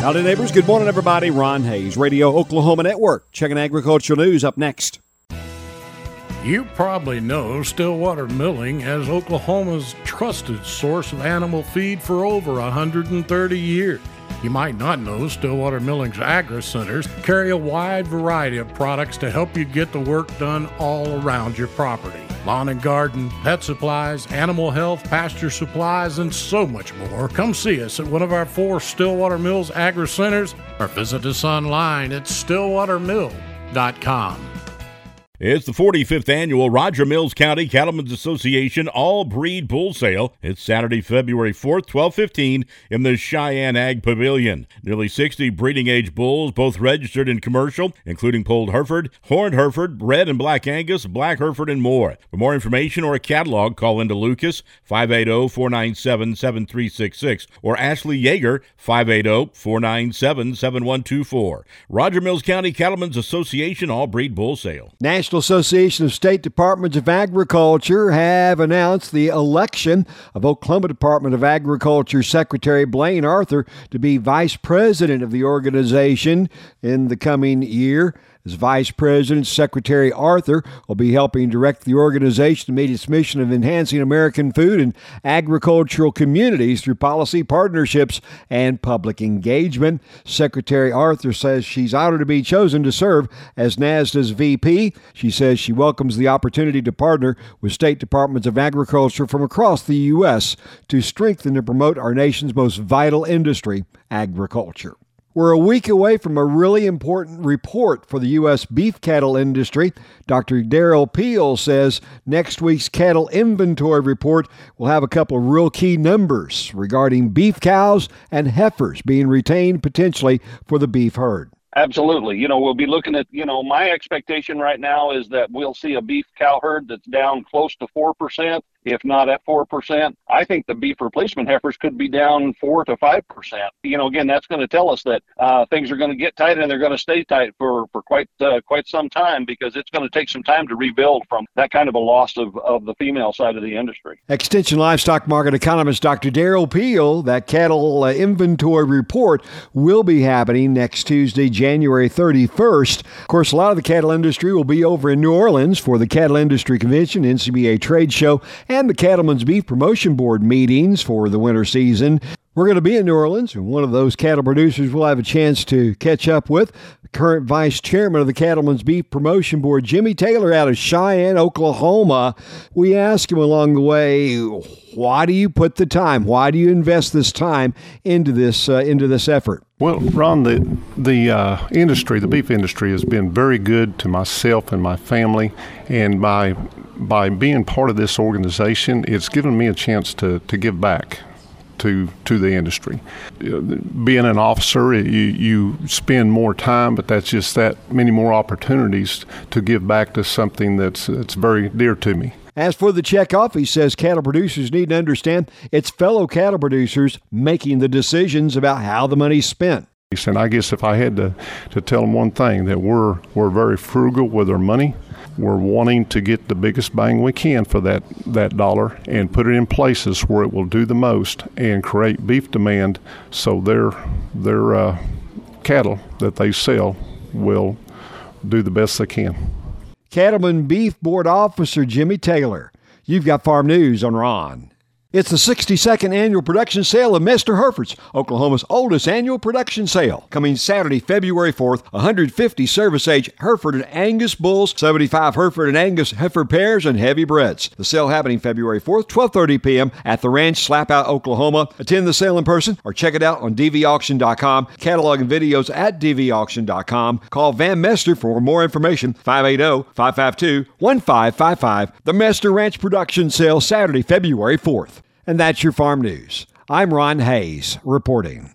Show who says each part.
Speaker 1: Howdy, neighbors. Good morning, everybody. Ron Hays, Radio Oklahoma Network. Checking agricultural news up next.
Speaker 2: You probably know Stillwater Milling as Oklahoma's trusted source of animal feed for over 130 years. You might not know Stillwater Milling's agri centers carry a wide variety of products to help you get the work done all around your property. Lawn and garden, pet supplies, animal health, pasture supplies, and so much more. Come see us at one of our four Stillwater Mills agri centers or visit us online at stillwatermill.com.
Speaker 3: It's the 45th annual Roger Mills County Cattlemen's Association All Breed Bull Sale. It's Saturday, February 4th, 1215 in the Cheyenne Ag Pavilion. Nearly 60 breeding age bulls, both registered and commercial, including polled Hereford, horned Hereford, red and black Angus, black Hereford, and more. For more information or a catalog, call into Lucas 580-497-7366 or Ashley Yeager 580-497-7124. Roger Mills County Cattlemen's Association All Breed Bull Sale.
Speaker 1: National Association of State Departments of Agriculture have announced the election of Oklahoma Department of Agriculture Secretary Blayne Arthur to be vice president of the organization in the coming year. As Vice President, Secretary Arthur will be helping direct the organization to meet its mission of enhancing American food and agricultural communities through policy partnerships and public engagement. Secretary Arthur says she's honored to be chosen to serve as NASDA's VP. She says she welcomes the opportunity to partner with state departments of agriculture from across the U.S. to strengthen and promote our nation's most vital industry, agriculture. We're a week away from a really important report for the U.S. beef cattle industry. Dr. Derrell Peel says next week's cattle inventory report will have a couple of real key numbers regarding beef cows and heifers being retained potentially for the beef herd.
Speaker 4: Absolutely. You know, we'll be looking at, you know, my expectation right now is that we'll see a beef cow herd that's down close to 4% if not at 4%. I think the beef replacement heifers could be down 4 to 5%. You know, again, that's going to tell us that uh, things are going to get tight and they're going to stay tight for, for quite uh, quite some time because it's going to take some time to rebuild from that kind of a loss of, of the female side of the industry.
Speaker 1: Extension livestock market economist Dr. Derrell Peel, that cattle uh, inventory report will be happening next Tuesday, January 31st. Of course, a lot of the cattle industry will be over in New Orleans for the Cattle Industry Convention, NCBA trade show, and the Cattlemen's Beef Promotion Board meetings for the winter season. We're going to be in New Orleans, and one of those cattle producers we'll have a chance to catch up with. Current Vice Chairman of the Cattlemen's Beef Promotion Board, Jimmy Taylor, out of Cheyenne, Oklahoma. We asked him along the way, why do you put the time? Why do you invest this time into this uh, into this effort?
Speaker 5: Well, Ron, the the uh, industry, the beef industry, has been very good to myself and my family, and by by being part of this organization, it's given me a chance to, to give back to to the industry. Being an officer, you you spend more time, but that's just that many more opportunities to give back to something that's that's very dear to me.
Speaker 1: As for the checkoff, he says cattle producers need to understand it's fellow cattle producers making the decisions about how the money's spent.
Speaker 5: And I guess if I had to, to tell them one thing, that we're we're very frugal with our money we're wanting to get the biggest bang we can for that, that dollar and put it in places where it will do the most and create beef demand so their, their uh, cattle that they sell will do the best they can.
Speaker 1: Cattleman Beef Board Officer Jimmy Taylor. You've got farm news on Ron. It's the 62nd annual production sale of Mr. Herford's, Oklahoma's oldest annual production sale. Coming Saturday, February 4th, 150 service age Hereford and Angus bulls, 75 Hereford and Angus heifer pairs, and heavy breds. The sale happening February 4th, 12:30 p.m. at the Ranch Slapout, Oklahoma. Attend the sale in person or check it out on dvauction.com. Catalog and videos at dvauction.com. Call Van Mester for more information. 580-552-1555. The Mester Ranch production sale Saturday, February 4th. And that's your farm news. I'm Ron Hays reporting.